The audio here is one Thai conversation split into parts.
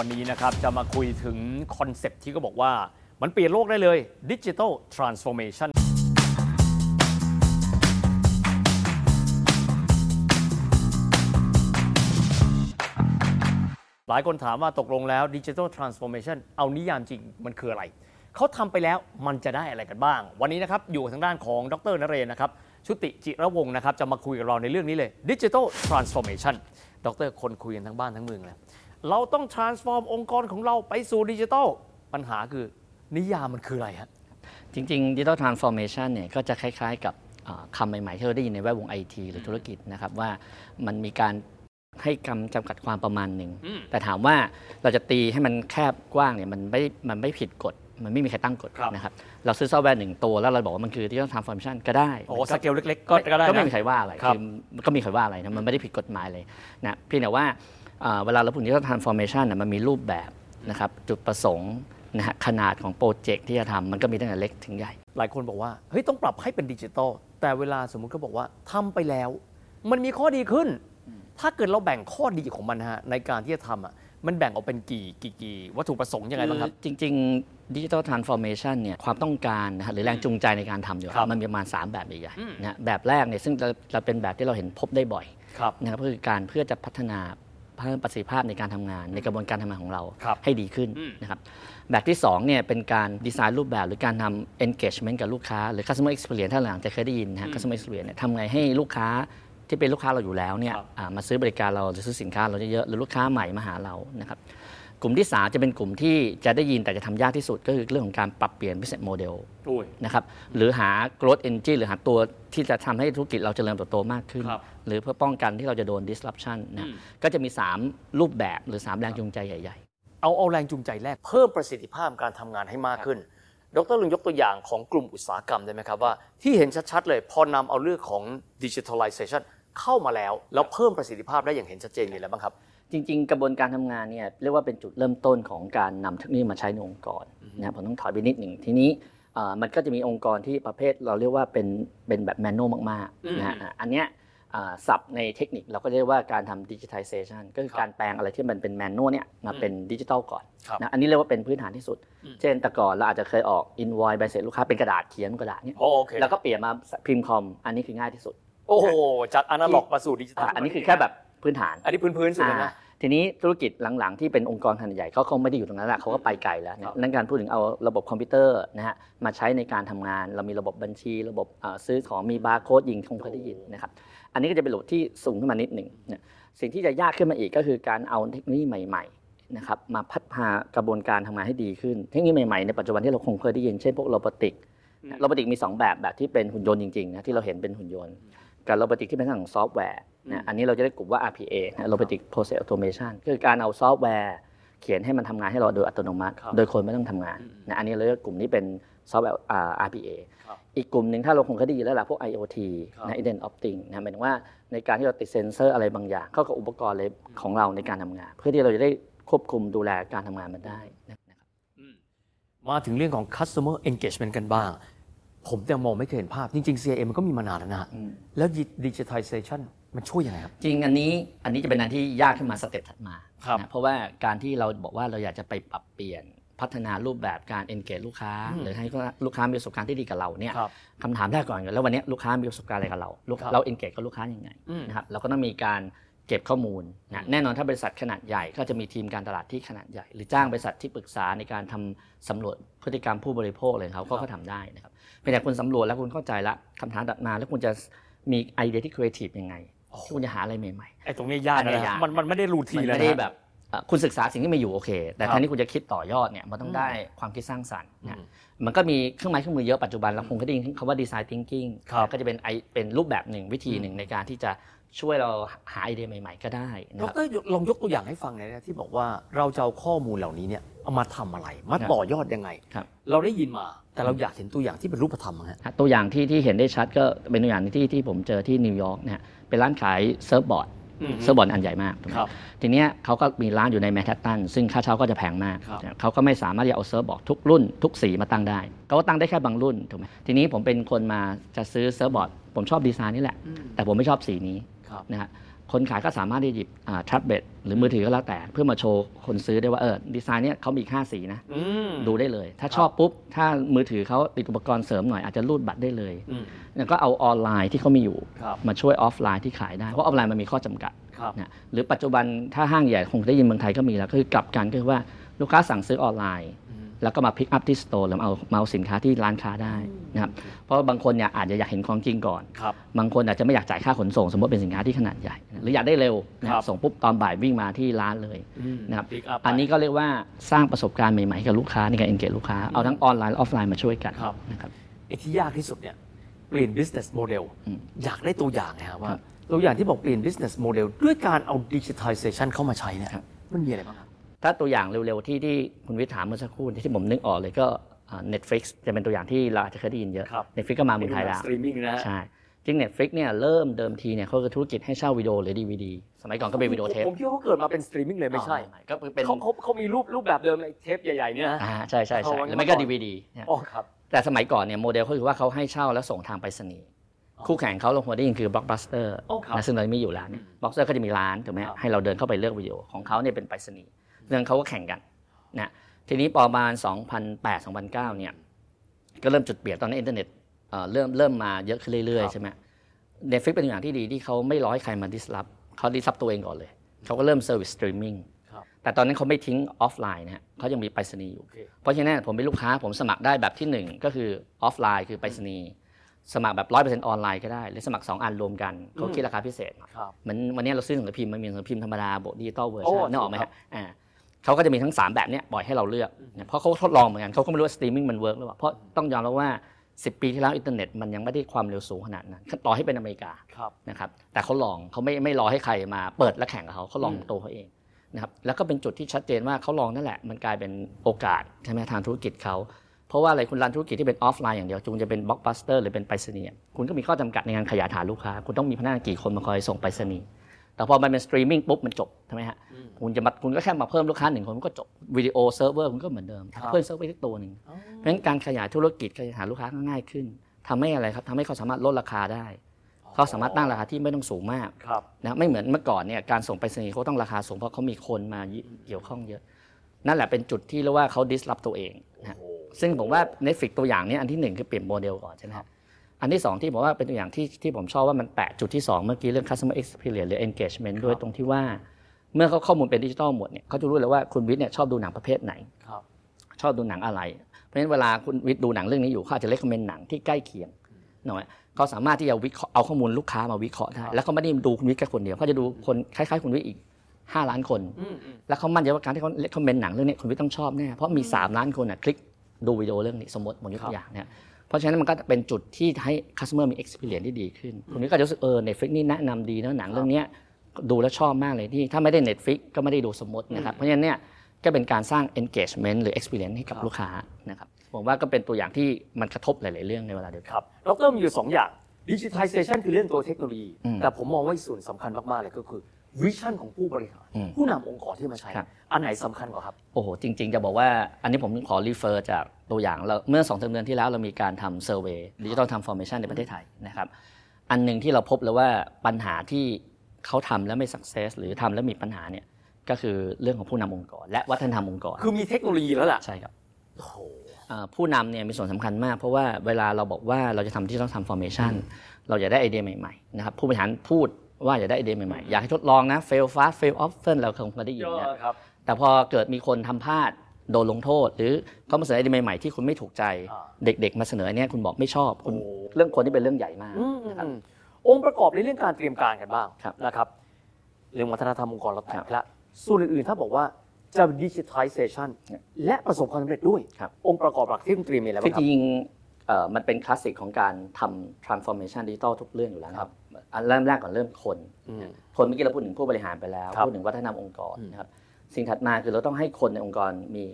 วันนี้นะครับจะมาคุยถึง concept ที่ก็บอกว่า มันเปลี่ยนโลกได้เลยดิจิ t a ลทรานส์ฟอร์เมชันหลายคนถามว่าตกลงแล้วดิจิ t a ลทรานส์ฟอร์เมชันเอานิยามจริงมันคืออะไร เขาทำไปแล้วมันจะได้อะไรกันบ้าง วันนี้นะครับอยู่ทางด้านของดร.นเรนทร์นะครับ ชุติจิรวงศ์นะครับจะมาคุยกับเราในเรื่องนี้เลยดิจิ t a ลทรานส์ฟอร์เมชันดร.คนคุยกันทั้งบ้านทั้งเมืองเลย เราต้อง transform องค์กรของเราไปสู่ดิจิทัล ปัญหาคือนิยามมันคืออะไรฮะ จริงๆ Digital Transformation เนี่ยก็จะคล้ายๆกับอ่าคำใหม่ๆ ที่เราได้ยินในแวดวงไอทีหรือธุรกิจนะครับ ว่ามันมีการให้คำจำกัดความประมาณหนึ่ง อืม แต่ถามว่าเราจะตีให้มันแคบกว้างเนี่ยมันไม่มันไม่ผิดกฎ มันไม่มีใครตั้งกฎครับ นะครับ เราซื้อซอฟต์แวร์หนึ่งตัวแล้วเราบอกว่ามันคือ Digital Transformation ก็ได้ โอ้สเกลเล็กๆ ก็ก็ได้ก็ไม่นะมีใครว่าอะไรครับอก็มีใครว่าอะไรนะมันไม่ได้ผิดกฎหมายเลยนะเพียงแต่ว่าอ่า เวลาเราพูดถึง Digital Transformation น่ะมันมีรูปแบบนะครับจุดประสงค์นะฮะขนาดของ project ที่จะทำมันก็มีตั้งแต่เล็กถึงใหญ่ หลายคนบอกว่าเฮ้ยต้องปรับให้เป็นดิจิตอลแต่เวลาสมมุติก็บอกว่าทำไปแล้ว มันมีข้อดีขึ้น ถ้าเกิดเราแบ่งข้อดีของมันฮะในการที่จะทำอะมันแบ่งออกเป็นกี่กี่กี่วัตถุประสงค์ยังไงบ้างครับ จริงๆ Digital Transformation เนี่ยความต้องการนะฮะหรือแรงจูงใจในการทำอยู่ครับมันมีประมาณ 3 แบบใหญ่อืมๆนะฮะแบบแรกเนี่ยซึ่งจะจะเป็นแบบที่เราเห็นพบได้บ่อยครับนะครับก็คือการเพื่อจะพัฒนา เพิ่มประสิทธิภาพในการทำงาน ในกระบวนการทำงานของเราครับให้ดีขึ้นอืมนะครับแบบที่2เนี่ยเป็นการดีไซน์รูปแบบหรือการทำ engagement กับลูกค้า หรือ customer experience ถ้าหลังจะเคยได้ยินนะฮะ customer experience เนี่ยทำไงให้ลูกค้าที่เป็นลูกค้าเราอยู่แล้วเนี่ยครับอ่ามาซื้อบริการเราหรือซื้อสินค้าเราเยอะๆหรือลูกค้าใหม่มาหาเรานะครับ กลุ่มที่ 3 จะเป็นกลุ่มที่จะได้ยินแต่จะทำยากที่สุดก็คือเรื่องของการปรับเปลี่ยน business model อุ้ยนะครับหรือหา growth engine หรือหาตัวที่จะทำให้ธุรกิจเราเจริญเติบโตมากขึ้นครับหรือเพื่อป้องกันที่เราจะโดน disruption อืนะมก็จะมี 3 รูปแบบหรือ 3 แรงจูงใจใหญ่เอาเอาแรงจูงใจแรกเพิ่มประสิทธิภาพการทำงานให้มากขึ้น ดรลุงยกตัวอย่างของกลุ่มอุตสาหกรรมได้ไหมครับว่าที่เห็นชัดๆเลยพอนำเอาเรื่องของดิจิทัลไลเซชันเข้ามาแล้ว แล้วเพิ่มประสิทธิภาพได้อย่างเห็นชัดเจนมีอะไรบ้างครับๆ จริง ๆ กระบวนการทำงานเนี่ยเรียกว่าเป็นจุดเริ่มต้นของการนำเทคโนโลยีมาใช้ในองค์กรนะผมต้องถอยไปนิดหนึ่งทีนี้เอ่อมันก็จะมีองค์กรที่ประเภทเราเรียกว่าเป็นเป็นแบบแมนนวลมากอืมๆนะฮะอะอันเนี้ยอ่าศัพท์ในเทคนิคเราก็เรียกว่าการทำดิจิทัลเซชันก็คือครับการแปลงอะไรที่มันเป็นแมนนวลเนี่ยมาเป็นดิจิทัลก่อนครับนะอันนี้เรียกว่าเป็นพื้นฐานที่สุดอืมเช่นแต่ก่อนเราอาจจะเคยออกอินวอยใบเสร็จลูกค้าเป็นกระดาษเขียนบนกระดาษเนี่ยโอเคแล้วก็เปลี่ยนมาพิมพ์คอม อันนี้คือง่ายที่สุด โอ้โหจากอนาล็อกมาสู่ดิจิทัลอะอันนี้คือแค่แบบพื้นฐาน อันนี้พื้นๆสุดเลยนะอ่า ทีนี้ธุรกิจหลังๆ ที่เป็นองค์กรขนาดใหญ่เขาคงไม่ได้อยู่ตรงนั้นแหละเขาก็ไปไกลแล้วเนี่ครับนั่นการพูดถึงเอาระบบคอมพิวเตอร์นะฮะมาใช้ในการทำงาน เรามีระบบบัญชี ระบบอ่าซื้อของมีบาร์โค้ดยิงคงเคยได้ยินนะครับอันนี้ก็จะเป็นระบบที่สูงขึ้นมานิดหนึ่งเนี่ยสิ่งที่จะยากขึ้นมาอีกก็คือการเอาเทคโนโลยีใหม่ๆนะครับมาพัฒนากระบวนการทำงานให้ดีขึ้น เทคโนโลยีใหม่ๆในปัจจุบันที่เราคงเคยได้ยินเช่นพวก robotic อืม robotic มีสองแบบแบบที่เป็นหุ่นยนต์จริงๆนะที่เราเห็นเป็นหุ่นยนต์กับ robotic ที่เป็นทางของซอฟต์แวร์อืม นะอันนี้เราจะได้กลุ่มว่า RPA นะ Robotic Process Automation คือการเอาซอฟต์แวร์ เขียนให้มันทำงานให้เราโดยอัตโนมัติครับโดยคนไม่ต้องทำงานอืมนะอันนี้เราเรียกกลุ่มนี้เป็นซอฟต์แวร์อ่า RPA ครับอีกกลุ่มหนึ่งถ้าเราคงเคยได้ยินแล้วล่ะพวก IoT ครับนะ Internet of Things นะหมายถึงว่าในการที่เราติดเซ็นเซอร์อะไรบางอย่าง เข้ากับอุปกรณ์เลยของเราในการทำงาน เพื่อที่เราจะได้ควบคุมดูแลการทำงานมันได้นะครับอืมมาถึงเรื่องของ customer engagement กันบ้างผมยังมองไม่เคยเห็นภาพ จริง ๆ CRM มันก็มีมานานแล้วนะอืมแล้ว digitalization มันช่วยยังไงครับ จริงอันนี้อันนี้จะเป็นอันที่ยากขึ้นมาสเต็ปถัดมาครับนะเพราะว่าการที่เราบอกว่าเราอยากจะไปปรับเปลี่ยนพัฒนารูปแบบการ engage ลูกค้าอืมหรือให้ลูกค้ามีประสบการณ์ที่ดีกับเราเนี่ยครับคำถามแรกก่อนแล้ววันนี้ลูกค้ามีประสบการณ์อะไรกับเราลูกครับเรา engage กับลูกค้ายังไงอืมนะครับเราก็ต้องมีการเก็บข้อมูลอืนะมแน่นอนถ้าบริษัทขนาดใหญ่ก็จะมีทีมการตลาดที่ขนาดใหญ่ หรือจ้างบริษัทที่ปรึกษาในการทำสำรวจพฤติกรรมผู้บริโภคเลยเขาก็เขาทำได้นะครับเป็นแต่คุณสำรวจแล้วคุณเข้าใจละคำถามถัดมาแล้วคุณจะมีไอเดียที่ครีเอทีฟยังไงที่ คุณจะหาอะไรใหม่ๆไอ้ตรงนี้ยากอันนี้นะยากมันมันไม่ได้รูทีมันแล้วไม่ได้นะแบบเอ่อคุณศึกษาสิ่งที่มีอยู่โอเค แต่ครับแทนที่คุณจะคิดต่อยอดเนี่ยมันต้องได้ความคิดสร้างสรรค์อืนะมมันก็มีเครื่องไม้เครื่องมือเยอะปัจจุบันเราคงเคยได้ยินคำว่าดีไซน์ thinking ครับก็จะเป็นไอเป็นรูปแบบหนึ่งวิธีหนึ่งในการที่จะช่วยเราหาไอเดียใหม่ ๆ ก็ได้นะดครับรลองยกตัวอย่างให้ฟังหน่อยนะที่บอกว่าเราจะเอาข้อมูลเหล่านี้เนี่ย เอามาทำอะไร มาต่อยอดยังไงครับเราได้ยินมาแต่เราอยากเห็นตัวอย่างที่เป็นรูปธรรมอะฮะตัวอย่างที่ที่เห็นได้ชัดก็เป็นตัวอย่างที่ที่ผมเจอที่นิวยอร์กนะฮะเป็นร้านขาย surfboard อืม surfboard อันใหญ่มากถูกไหมครับทีเนี้ยเขาก็มีร้านอยู่ในแมนฮัตตันซึ่งค่าเช่าก็จะแพงมากครับเขาก็ไม่สามารถที่จะเอา surfboard ทุกรุ่นทุกสีมาตั้งได้ เขาก็ตั้งได้แค่บางรุ่นถูกไหมทีนี้ผมเป็นคนมาจะซื้อ surfboard ผมชอบดีไซน์นี่แหละอืมแต่ผมไม่ชอบสีนี้ครับ นะฮะคนขายก็สามารถที่จะหยิบแท็บเล็ตหรือมือถือก็แล้วแต่ เพื่อมาโชว์คนซื้อได้ว่าเออดีไซน์เนี้ยเขามีห้าสีนะอืมดูได้เลย ถ้าชอบปุ๊บ ถ้ามือถือเขาติดอุปกรณ์เสริมหน่อยอาจจะรูดบัตรได้เลยอืมแล้วก็เอาออนไลน์ที่เขามีอยู่ครับมาช่วยออฟไลน์ที่ขายได้ เพราะออฟไลน์มันมีข้อจำกัดครับนะหรือปัจจุบันถ้าห้างใหญ่คงได้ยินเมืองไทยก็มีแล้วก็คือกลับกันก็คือว่าลูกค้าสั่งซื้อออนไลน์อืม แล้วก็มา pick up ที่ store หรือมาเอามาเอาสินค้าที่ร้านค้าได้นะครับเพราะว่าบางคนเนี่ยอาจจะอยากเห็นของจริงก่อนครับบางคนอาจจะไม่อยากจ่ายค่าขนส่ง สมมติเป็นสินค้าที่ขนาดใหญ่นะหรืออยากได้เร็วนะคครับ สั่งปุ๊บตอนบ่ายวิ่งมาที่ร้านเลยอืมนะครับ pick up อันนี้ก็เรียกว่าสร้างประสบการณ์ใหม่ๆให้กับลูกค้าในการ engage ลูกค้าเอาทั้งออนไลน์และออฟไลน์มาช่วยกันครับนะครับไอ้ที่ยากที่สุดเนี่ยเปลี่ยน business model อืมอยากได้ตัวอย่างนะครับว่าครับตัวอย่างที่บอกเปลี่ยน business model ด้วยการเอา digitalization เข้ามาใช้เนี่ยครับมันมีอะไรบ้างครับ ถ้าตัวอย่างเร็วๆที่ที่คุณวิทย์ถามเมื่อสักครู่ที่ผมนึกออกเลยก็อ่า Netflix จะเป็นตัวอย่างที่เราอาจจะเคยได้ยินเยอะครับ Netflix ก็มาเมืองไทยแล้วสตรีมมิ่งนะฮะใช่จริง Netflix เนี่ยเริ่มเดิมทีเนี่ยเขาคือธุรกิจให้เช่าวิดีโอหรือ DVD สมัยก่อนก็เป็นวิดีโอเทปผมคิดว่าเขาเกิดมาเป็นสตรีมมิ่งเลยไม่ใช่อ๋อก็เป็นเขาเขาเขามีรูปรูปแบบเดิมเลยเทปใหญ่ๆเนี่ยนะอ่าใช่ใช่ใช่เอาไว้หรือไม่ก็ก่อน DVD เนี่ยอ๋อครับแต่สมัยก่อนเนี่ยโมเดลก็คือว่าเขาให้เช่าแล้วส่งทางไปรษณีย์อ๋อคู่แข่งเขาคงเคยได้ยินคือ Blockbuster โอ้ครับนะซึ่งเราไม่อยู่แล้วเนี่ย Blockbuster ก็จะมีร้านถูกไหมครับให้เราเดินเข้าไปเลือกวิดีโอของเขาเนี่ยเป็นไปรษณีย์ เรื่องเขาก็แข่งกันนะทีนี้ประมาณ 2008 2009 เนี่ยก็เริ่มจุดเปลี่ยนตอนนั้นอินเทอร์เน็ตเอ่อเริ่มเริ่มมาเยอะขึ้นเรื่อยๆครับใช่ไหม Netflix เป็นตัวอย่างที่ดีที่เขาไม่รอใครมา disrupt เขา disrupt ตัวเองก่อนเลย เขาก็เริ่ม service สตรีมมิ่งครับแต่ตอนนั้นเขาไม่ทิ้งออฟไลน์นะฮะเขายังมีไปรษณีย์อยู่โอเคเพราะฉะนั้นผมเป็นลูกค้าผมสมัครได้แบบที่ 1 ก็คือออฟไลน์คือไปรษณีย์สมัครแบบร้อยเปอร์เซ็นต์ออนไลน์ก็ได้ หรือสมัคร 2 อันรวมกันเขาคิดราคาพิเศษครับเหมือนวันนี้เราซื้อหนังสือพิมพ์มันมีหนังสือพิมพ์ธรรมดาบวก digital version โอ้นึกออกไหมถูกครัฮะบอ่า เขาก็จะมีทั้ง 3 แบบเนี้ยปล่อยให้เราเลือกเนี่ยเพราะเขาทดลองเหมือนกันเขาก็ไม่รู้ว่าสตรีมมิ่งมัน work หรือเปล่าเพราะต้องยอมรับว่า 10 ปีที่แล้วอินเทอร์เน็ตมันยังไม่ได้ความเร็วสูงขนาดนั้นต่อให้เป็นอเมริกาครับนะครับแต่เขาลองเขาไม่ไม่รอให้ใครมาเปิดและแข่งกับเขาเขาลองอืมตัวเขาเองนะครับแล้วก็เป็นจุดที่ชัดเจนว่าเขาลองนั่นแหละมันกลายเป็นโอกาสใช่ไหมทางธุรกิจเขาเพราะว่าอะไรคุณ run ธุรกิจที่เป็นออฟไลน์อย่างเดียวคุณจะเป็นบล็อกบัสเตอร์หรือเป็นไปรษณีย์คุณก็มีข้อจำกัดในการขยายฐานลูกค้า คุณต้องมีพนักงานกี่คนมาคอยส่งไปรษณีย์ แต่พอมันเป็นสตรีมมิ่งปุ๊บมันจบใช่ไหมฮะอืมคุณจะมาคุณก็แค่มาเพิ่มลูกค้าหนึ่งคนมันก็จบวิดีโอเซิร์ฟเวอร์คุณก็เหมือนเดิมครับเพิ่มเซิร์ฟเวอร์ที่ตัวหนึ่งอ๋อเพราะฉะนั้นการขยายธุรกิจขยายฐานลูกค้าก็ง่ายขึ้นทำให้อะไรครับทำให้เขาสามารถลดราคาได้ เขาสามารถตั้งราคาที่ไม่ต้องสูงมากครับนะไม่เหมือนเมื่อก่อนเนี่ยการส่งไปรษณีย์เขาต้องราคาสูงเพราะเขามีคนมาเกี่ยวข้องเยอะ นั่นแหละเป็นจุดที่เรียกว่าเขา disrupt ตัวเองนะฮะโอ้ซึ่งผมว่า Netflix ตัวอย่างเนี้ยอันที่หนึ่งคือเปลี่ยนโมเดลก่อนใช่ไหมครับ อันที่สองที่ผมว่าเป็นตัวอย่างที่ที่ผมชอบว่ามันแปะจุดที่สองเมื่อกี้เรื่อง customer experience หรือ engagement ด้วยตรงที่ว่า เมื่อเขาข้อมูลเป็นดิจิทัลหมดเนี่ยเขาจะรู้เลยว่าคุณวิทย์เนี่ยชอบดูหนังประเภทไหนครับชอบดูหนังอะไร เพราะฉะนั้นเวลาคุณวิทย์ดูหนังเรื่องนี้อยู่เขาอาจจะเล c คอมเมนต์หนังที่ใกล้เคียงหน่อยเขาสามารถที่จะวิเคราะห์เอาข้อมูลลูกค้ามาวิเคราะห์ได้แล้วเขาไม่ได้ดูคุณวิทย์แค่คนเดียวเขาจะดูคนคล้ายๆคุณวิทย์อีก5ล้านคนอืมอืมแล้วเขามั่นใจว่าการที่เขาเล c คอมเมนต์หนังเรื่องนี้คุณวิทย์ต้องชอบแน่เพราะมี 3 ล้านคนอะคลิกดูวิดีโอเรื่องนี้สมมติผมยกตัวอย่างเนี่ย เพราะฉะนั้นมันก็เป็นจุดที่ให้ customer มี experience ที่ดีขึ้นคุณวิทย์ก็จะรู้สึกเออ Netflix นี่แนะนำดีนะหนังเรื่องเนี้ยดูแล้วชอบมากเลยที่ถ้าไม่ได้ Netflix ก็ไม่ได้ดูสมมตินะครับเพราะฉะนั้นเนี่ยก็เป็นการสร้าง engagement หรือ experience ให้กับครับลูกค้านะครับผมว่าก็เป็นตัวอย่างที่มันกระทบหลาย ๆ เรื่องในเวลาเดียวกันครับดรมีอยู่สองอย่าง digitization คือเรื่องตัวเทคโนโลยีอืมแต่ผมมองว่าอีกส่วนสำคัญมาก ๆ เลยก็คือ วิชั่นของผู้บริหาร อืมผู้นำองค์กรที่มาใช้ ครับ อันไหนสำคัญกว่าครับ โอ้โห จริง ๆ จะบอกว่าอันนี้ผมขอ refer จากตัวอย่างเราเมื่อสองเดือนที่แล้วเรามีการทำ survey digital transformation ในประเทศไทยนะครับ อันหนึ่งที่เราพบเลยว่าปัญหาที่เขาทำแล้วไม่ success หรือทำแล้วมีปัญหาเนี่ยก็คือเรื่องของผู้นำองค์กร และวัฒนธรรมองค์กรคือมีเทคโนโลยีแล้วล่ะใช่ครับ โอ้โห เอ่อผู้นำเนี่ยมีส่วนสำคัญมากเพราะว่าเวลาเราบอกว่าเราจะทำ digital transformation เราอยากได้ไอเดียใหม่ๆนะครับผู้บริหารพูด ว่าอยากได้ไอเดียใหม่ๆ อยากให้ทดลองนะ fail fast fail often เราคงเคยได้ยินเยนะอะครับแต่พอเกิดมีคนทำพลาดโดนลงโทษ หรือเขามาเสนอไอเดียใหม่ๆที่คุณไม่ถูกใจอ่าเด็กๆ มาเสนอเนี่ยคุณบอกไม่ชอบคุณโอ้เรื่องคนที่เป็นเรื่องใหญ่มากอืมนะครับอืมองค์ประกอบในเรื่องการเตรียมการกันบ้างครับนะครับเรื่องวัฒนธรรมองค์กรเราแตครักบละส่วนอื่นๆถ้าบอกว่าจะ digitization ครับและประสบความสำเร็จด้วยครับองค์ประกอบหลักที่คุณเตรียมมีอะไรที่บ้างคจรับริงๆเอ่อ มันเป็นคลาสสิกของการทำ transformation digital ทุกเรื่องอยู่แล้วนะครับอันเริ่มแรกก่อนเริ่มคนอืมคนเมื่อกี้เราพูดถึงผู้บริหารไปแล้วครับพูดถึงวัฒนธรรมองค์กรอืมนะครับสิ่งถัดมาคือเราต้องให้คนในองค์กรมี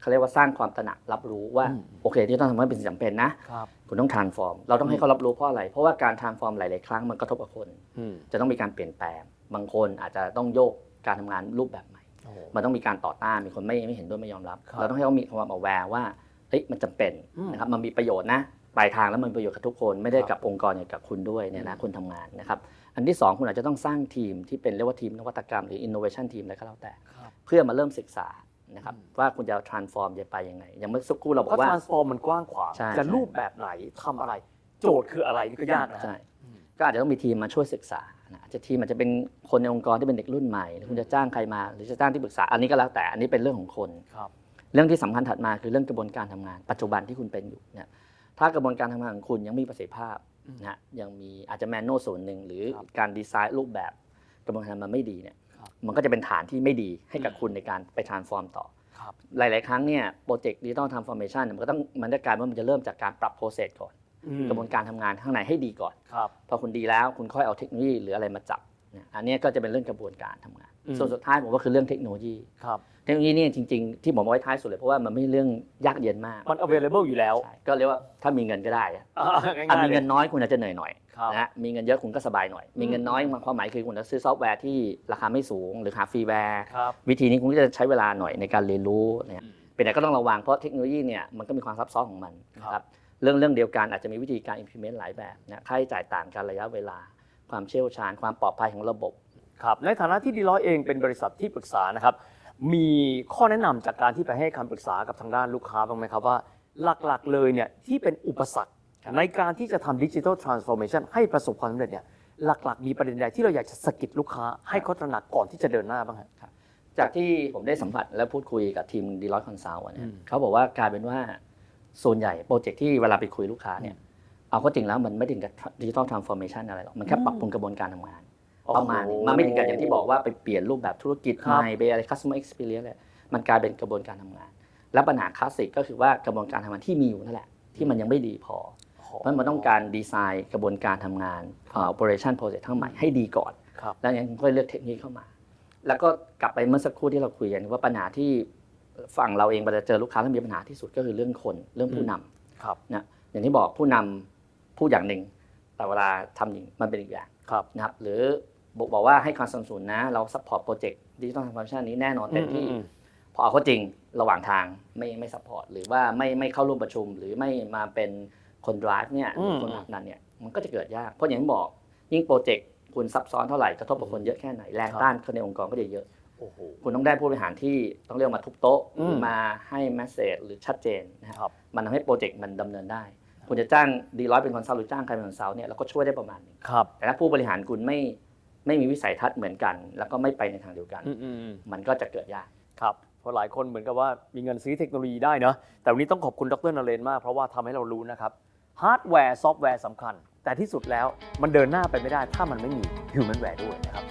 เขาเรียกว่าสร้างความตระหนักรับรู้ว่าอืมโอเคที่ต้องทำให้เป็นสิ่งจำเป็นนะครับคุณต้อง transform เราต้องให้เขารับรู้เพราะอะไร เพราะว่าการ transform หลาย ๆ ครั้งมันกระทบกับคนอืมจะต้องมีการเปลี่ยนแปลง บางคนอาจจะต้องโยกการทำงานรูปแบบใหม่โอ้โหมันต้องมีการต่อต้านมีคนไม่ไม่เห็นด้วยไม่ยอมรับครับเราต้องให้เขามีความ aware ว่า เฮ้ยมันจำเป็นอืมนะครับมันมีประโยชน์นะปลายทางแล้วมันมีประโยชน์กับทุกคนไม่ได้ครับกับองค์กรอย่างกับคุณด้วยเนี่ยนะคนทำงานนะครับอันที่สองคุณอาจจะต้องสร้างทีมที่เป็นเรียกว่าทีมนวัตกรรมหรือ innovation team อะไรก็แล้วแต่ครับเพื่อมาเริ่มศึกษานะครับว่าคุณจะ transform จะไปยังไง อย่างเมื่อสักครู่เราบอเพราะกว่า transform มันกว้างขวางใช่จะใช่รูปแบบไหนทำอะไร โจทย์คืออะไรนี่ก็ยากนะใช่ก็อาจจะต้องมีทีมมาช่วยศึกษานะอาจจะทีมอาจจะเป็นคนในองค์กรที่เป็นเด็กรุ่นใหม่หรือคุณจะจ้างใครมาหรือจะจ้างที่ปรึกษาอันนี้ก็แล้วแต่อันนี้เป็นเรื่องของคนครับ เรื่องที่สำคัญถัดมาคือเรื่องกระบวนการทำงาน ปัจจุบันที่คุณเป็นอยู่เนี่ยถ้ากระบวนการทำงานของคุณยังไม่มีประสิทธิภาพนะฮะยังมีอาจจะ manual ส่วนหนึ่งหรือครับการดีไซน์รูปแบบกระบวนการทำงานมันไม่ดีเนี่ยครับมันก็จะเป็นฐานที่ไม่ดีให้กับคุณในการไป transform ต่อครับหลาย ๆ ครั้งเนี่ยโปรเจกต์ digital transformation มันก็ต้องมันจะกลายว่ามันจะเริ่มจากการปรับ process ก่อน กระบวนการทำงานข้างในให้ดีก่อนครับพอคุณดีแล้วคุณค่อยเอาเทคโนโลยีหรืออะไรมาจับ เนี่ยอันเนี้ยก็จะเป็นเรื่องกระบวนการทำงานอืมส่วนสุดท้ายผมว่าคือเรื่องเทคโนโลยีครับเทคโนโลยีเนี่ยจริงๆ ที่ผมเอาไว้ท้ายสุดเลยเพราะว่ามันไม่ใช่เรื่องยากเย็นมาก มัน available อยู่แล้วใช่ก็เรียกว่าถ้ามีเงินก็ได้อะอ่าอะง่ายๆเลยมีเงินน้อยคุณอาจจะเหนื่อยหน่อยครับนะฮะมีเงินเยอะคุณก็สบายหน่อย มีเงินน้อยความหมายคือคุณจะซื้อซอฟต์แวร์ที่ราคาไม่สูง หรือหา freeware ครับวิธีนี้คุณก็จะใช้เวลาหน่อยในการเรียนรู้เนี่ยอืมเป็นแต่ก็ต้องระวังเพราะเทคโนโลยีเนี่ยมันก็มีความซับซ้อนของมันนะครับ ครับเรื่องเรื่องเดียวกันอาจจะมีวิธีการ implement หลายแบบนะค่าใช้จ่ายต่างกันระยะเวลา ความเชี่ยวชาญ ความปลอดภัยของระบบครับในฐานะที่ Deloitte เองเป็นบริษัทที่ปรึกษานะครับ มีข้อแนะนำจากการที่ไปให้คำปรึกษากับทางด้านลูกค้าบ้างไหมครับว่าหลักๆเลยเนี่ยที่เป็นอุปสรรคครับในการที่จะทำ digital transformation ให้ประสบความสำเร็จเนี่ยหลักๆ มีประเด็นใดที่เราอยากจะสะกิดลูกค้าให้เขาตระหนักก่อนที่จะเดินหน้าบ้างครับจากที่ผมได้สัมผัสและพูดคุยกับทีม Deloitte Consult เนี่อืมเขาบอกว่ากลายเป็นว่าส่วนใหญ่โปรเจกต์ที่เวลาไปคุยลูกค้าเนี่ย เอาเข้าจริงแล้วมันไม่ถึงกับdigital transformation อะไรหรอก มันแค่ปรับปรุงกระบวนการทำงานประมาณนี้มันไม่ถึงกับอย่างที่บอกว่าไปเปลี่ยนรูปแบบธุรกิจใหม่ครัใหบไปอะไร customer experience เลยมันกลายเป็นกระบวนการทำงาน และปัญหาคลาสสิกก็คือว่ากระบวนการทำงานที่มีอยู่นั่นแหละ ที่มันยังไม่ดีพอ เพราะมันต้องการดีไซน์กระบวนการทำงานเอ่อ operation process ทั้งใหม่ให้ดีก่อนครับแล้วอย่างนั้นค่อยเลือกเทคนิคเข้ามา แล้วก็กลับไปเมื่อสักครู่ที่เราคุยกันว่าปัญหาที่ฝั่งเราเองเวลาเจอลูกค้าแล้วมีปัญหาที่สุดก็คือเรื่องคนเรื่องผู้นำครับนะอย่างที่บอกผู้นำ พูดอย่างหนึ่ง แต่เวลาทำจริงมันเป็นอีกอย่างครับนะครับ หรือบอกบอกว่าให้ความสนับสนุนนะ เรา support โปรเจกต์ digital transformation นี้แน่นอนเต็มที่อืมพอเอาเข้าจริงระหว่างทางไม่ไม่ support หรือว่าไม่ไม่เข้าร่วมประชุม หรือไม่มาเป็นคน drive เนี่ยหรือคนผลักดันเนี่ยมันก็จะเกิดยาก เพราะอย่างที่บอกยิ่งโปรเจกต์คุณซับซ้อนเท่าไหร่กระทบกับคนเยอะแค่ไหนแรงต้านคนในองค์กรก็จะเยอะโอ้โหคุณต้องได้ผู้บริหารที่ต้องเรียกว่ามาทุบโต๊ะอืมหรือมาให้ message หรือชัดเจนนะครับครับมันทำให้โปรเจกต์มันดำเนินได้ คุณจะจ้าง Deloitte เป็น consult หรือจ้างใครเป็น consult เนี่ยเราก็ช่วยได้ประมาณหนึ่งครับแต่ถ้าผู้บริหารคุณไม่ไม่มีวิสัยทัศน์เหมือนกัน แล้วก็ไม่ไปในทางเดียวกันอืมอืมอืมมันก็จะเกิดยากครับเพราะหลายคนเหมือนกับว่ามีเงินซื้อเทคโนโลยีได้เนอะแต่วันนี้ต้องขอบคุณดรนเรนมากเพราะว่าทำให้เรารู้นะครับฮาร์ดแวร์ซอฟต์แวร์สำคัญ แต่ที่สุดแล้วมันเดินหน้าไปไม่ได้ถ้ามันไม่มีฮิวแมนแวร์ด้วยนะครับ